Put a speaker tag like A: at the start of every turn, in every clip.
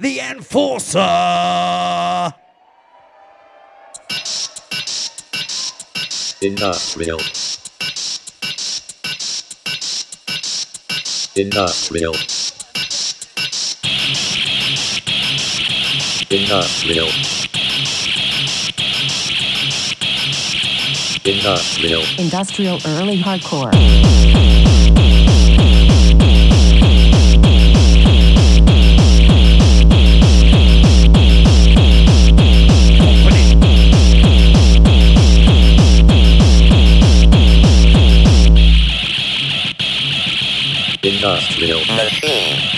A: the Enforcer.
B: Industrial. Industrial. Industrial. Industrial.
C: Industrial early hardcore.
B: Industrial.
C: Industrial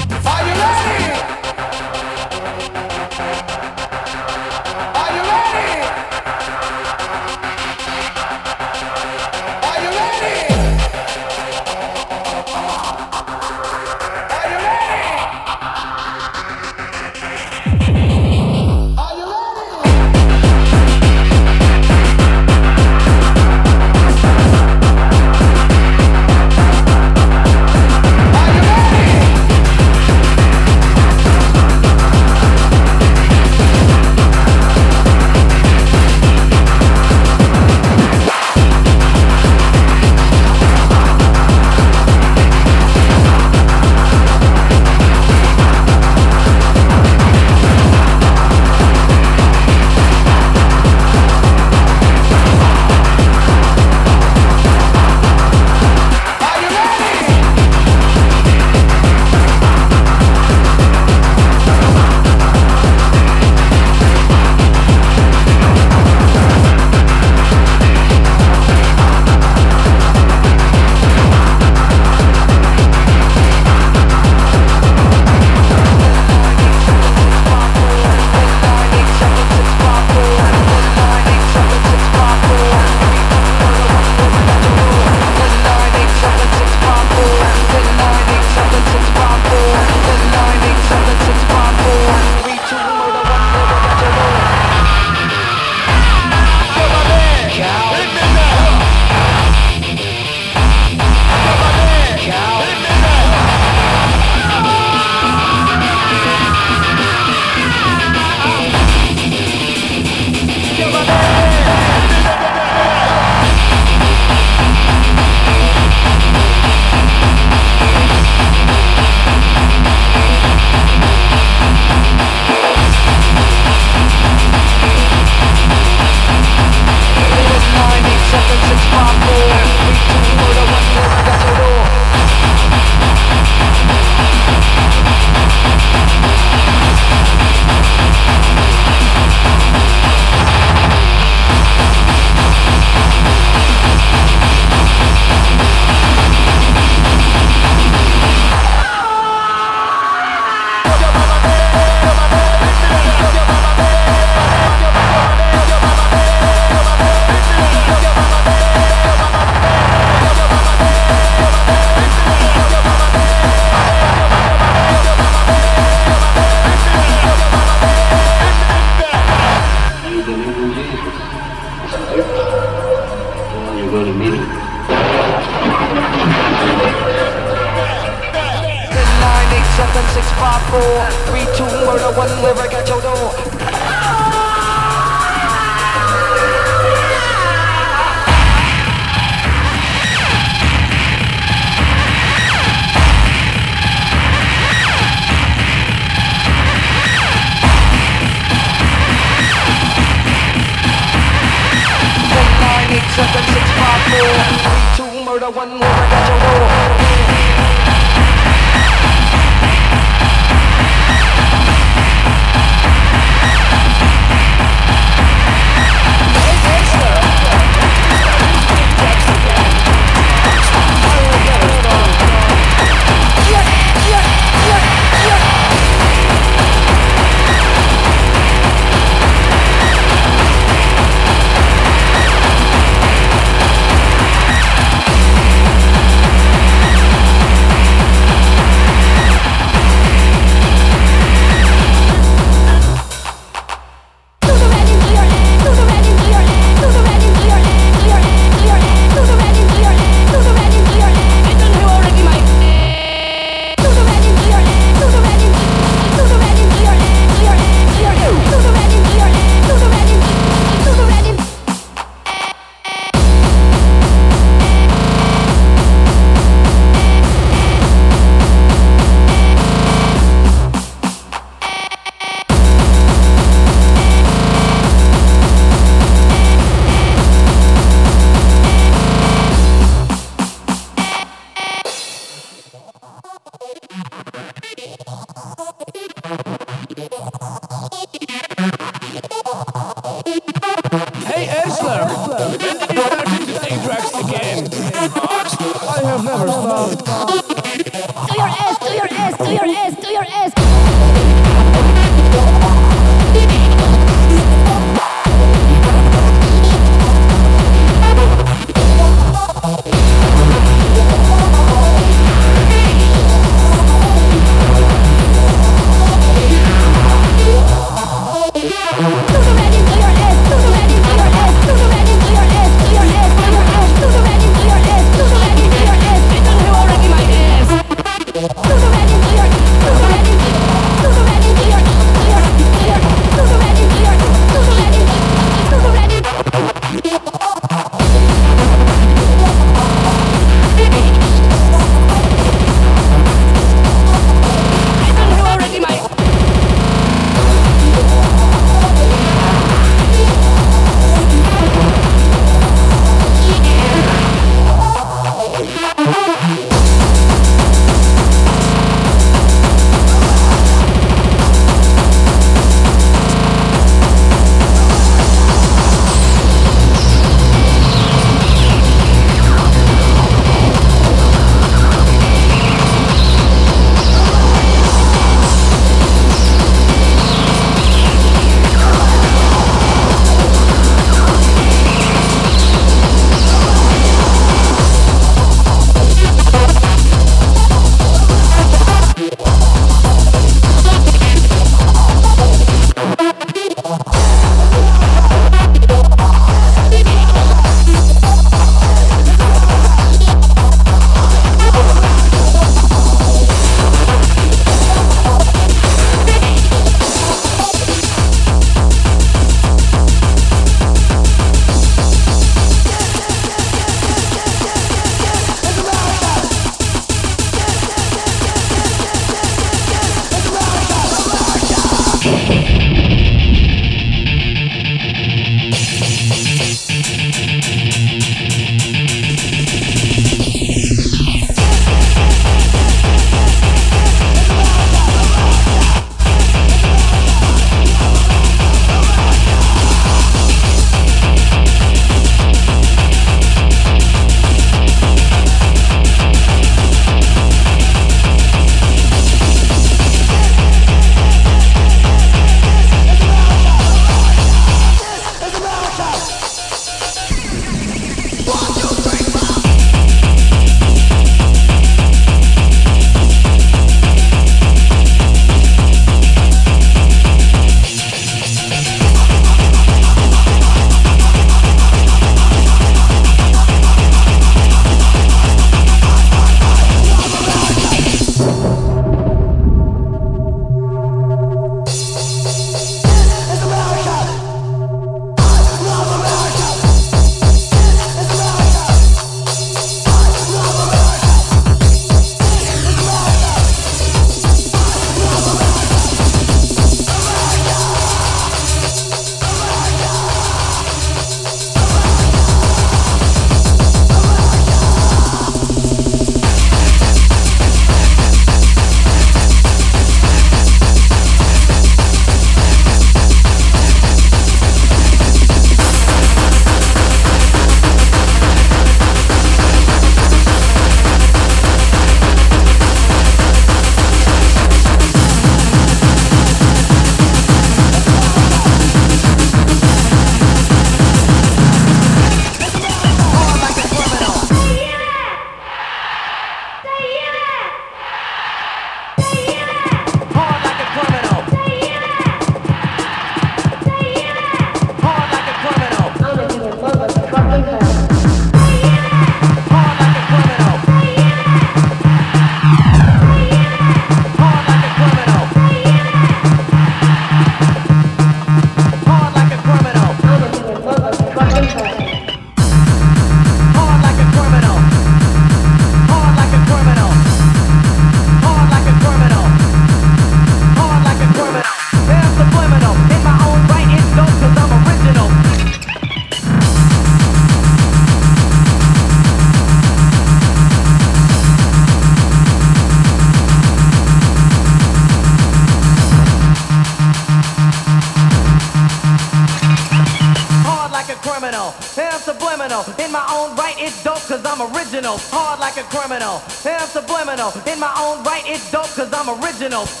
D: criminal.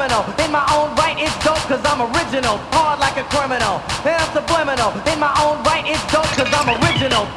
D: In my own right, it's dope cause I'm original. Hard like a criminal. And I'm subliminal. In my own right, it's dope cause I'm original.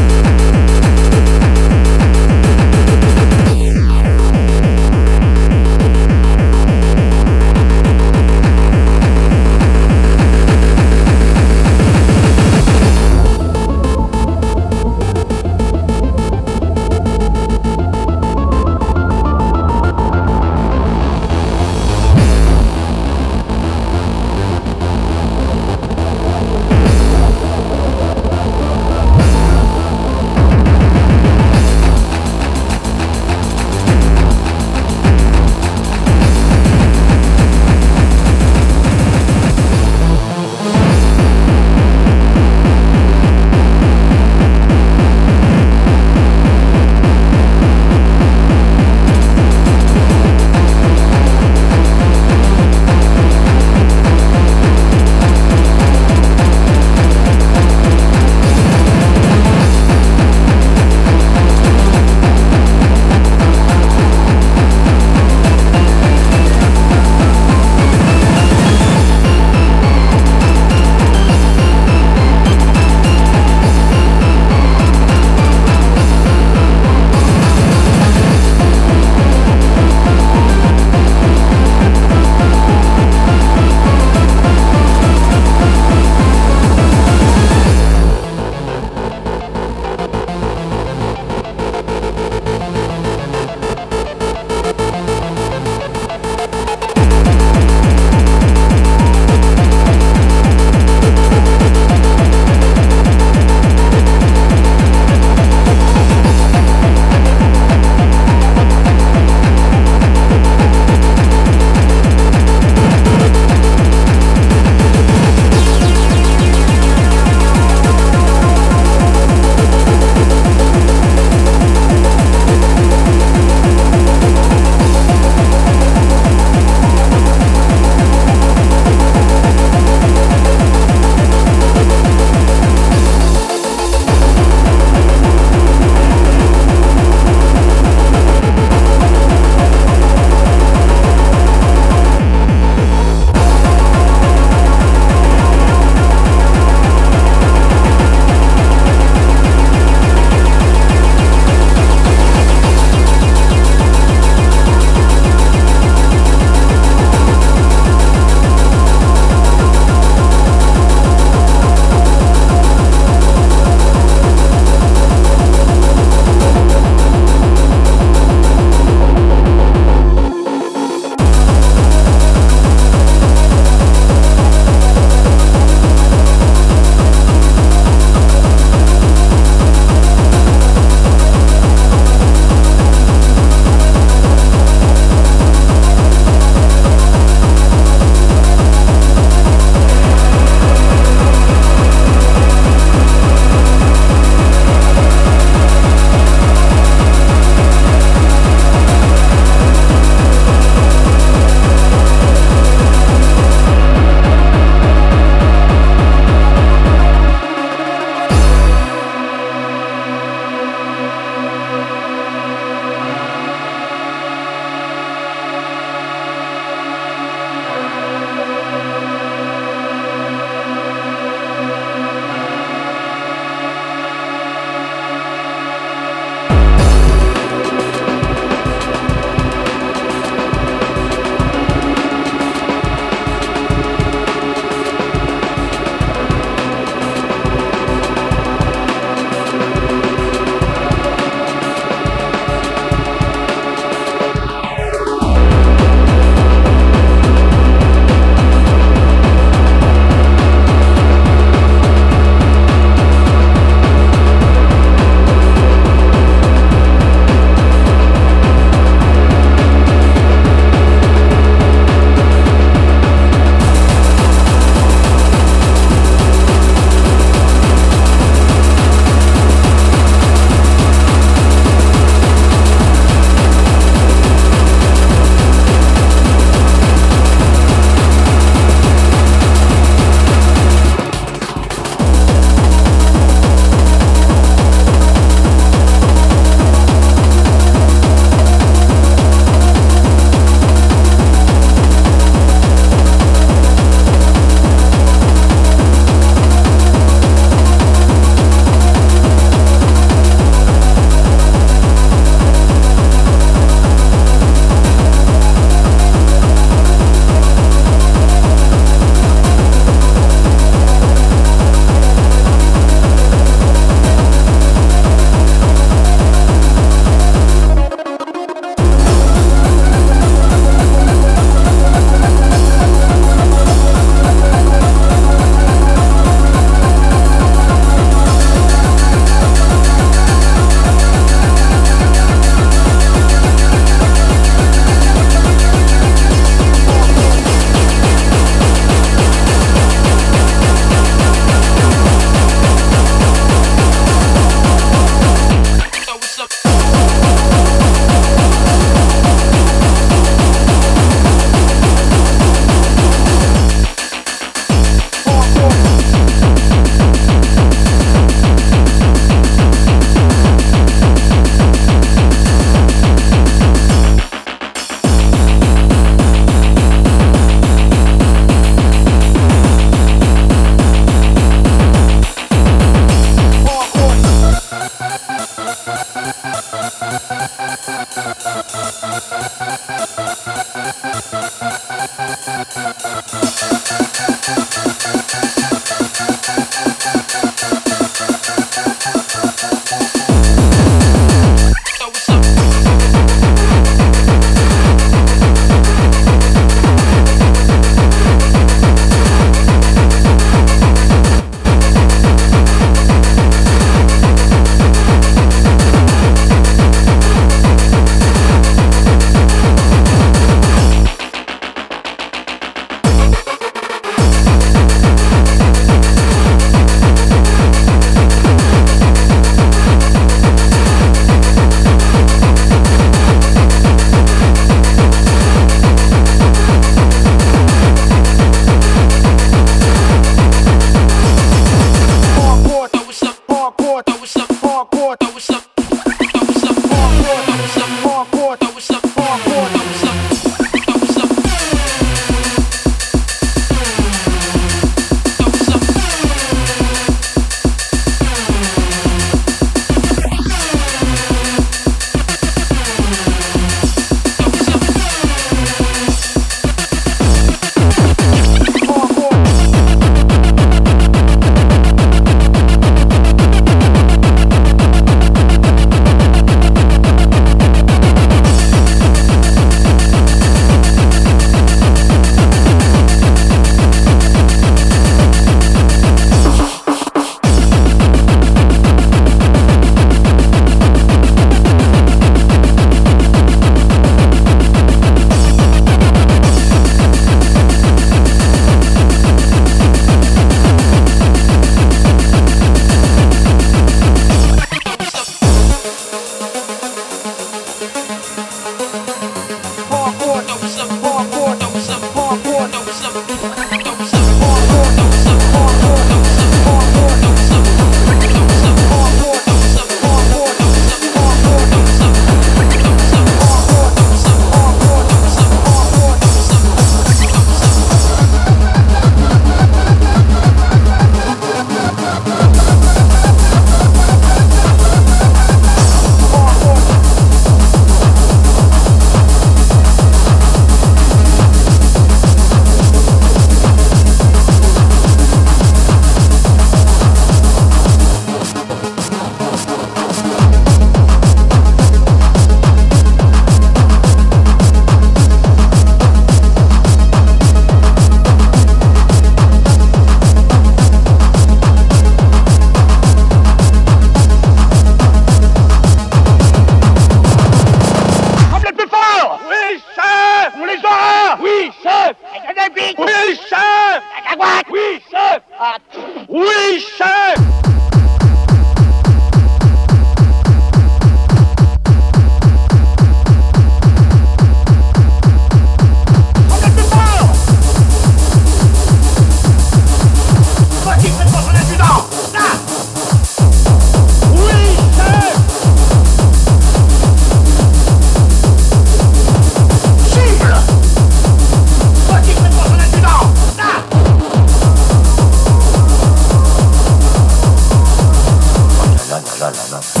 D: another.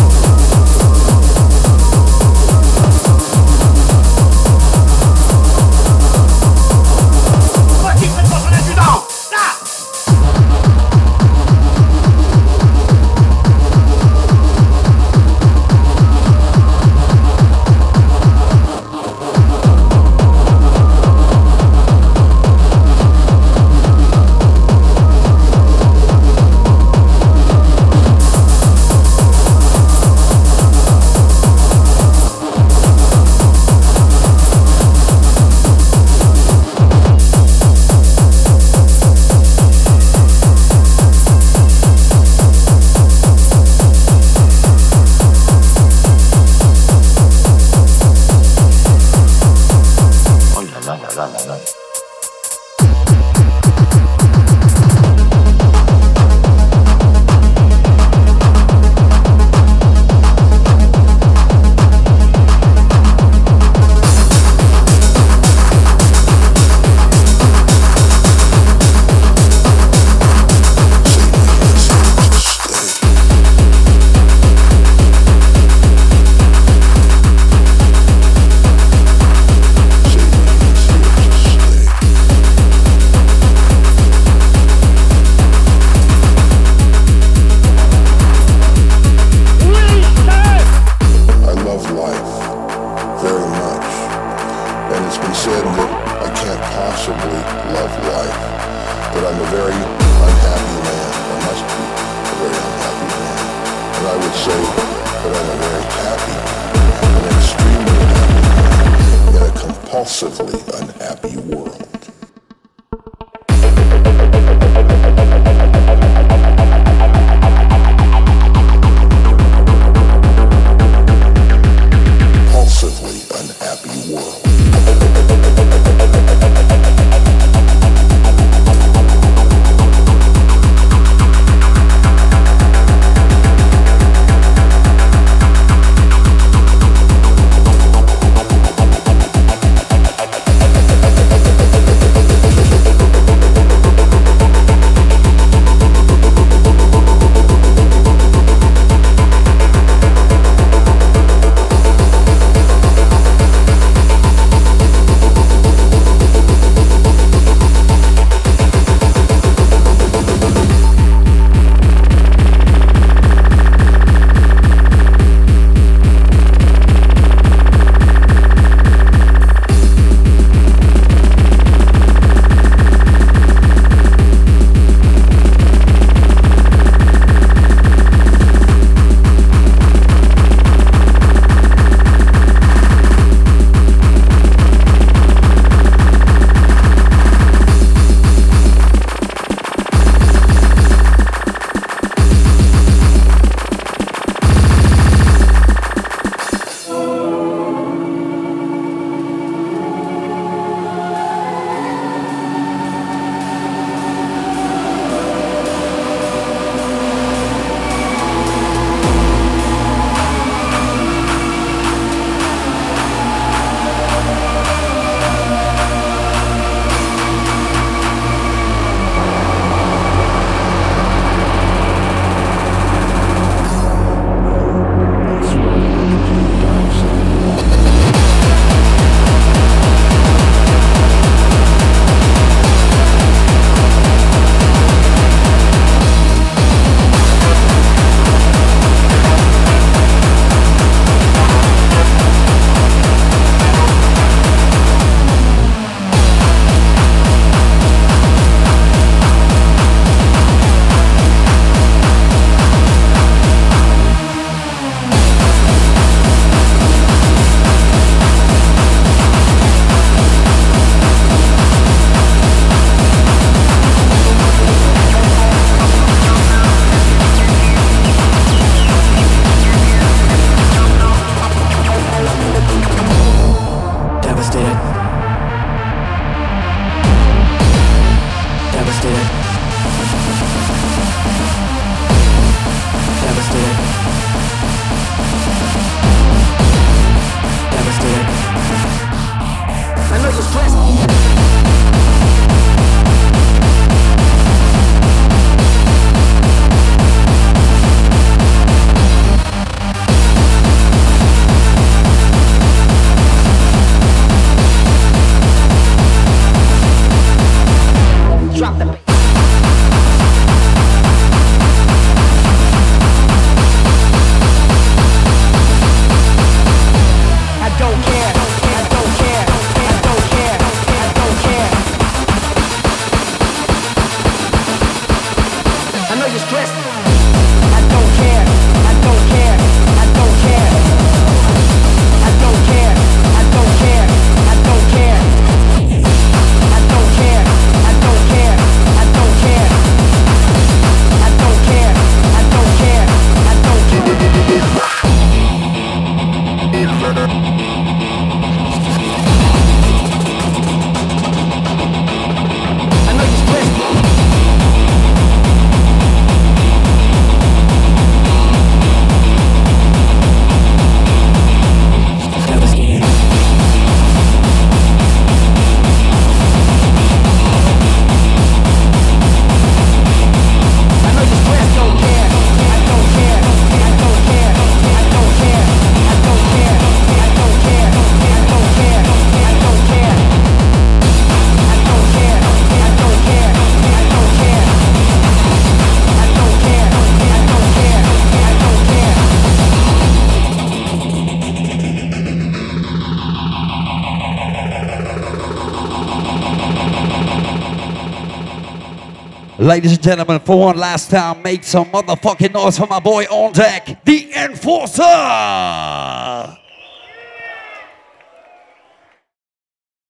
A: Ladies and gentlemen, for one last time, make some motherfucking noise for my boy on deck, the enforcer.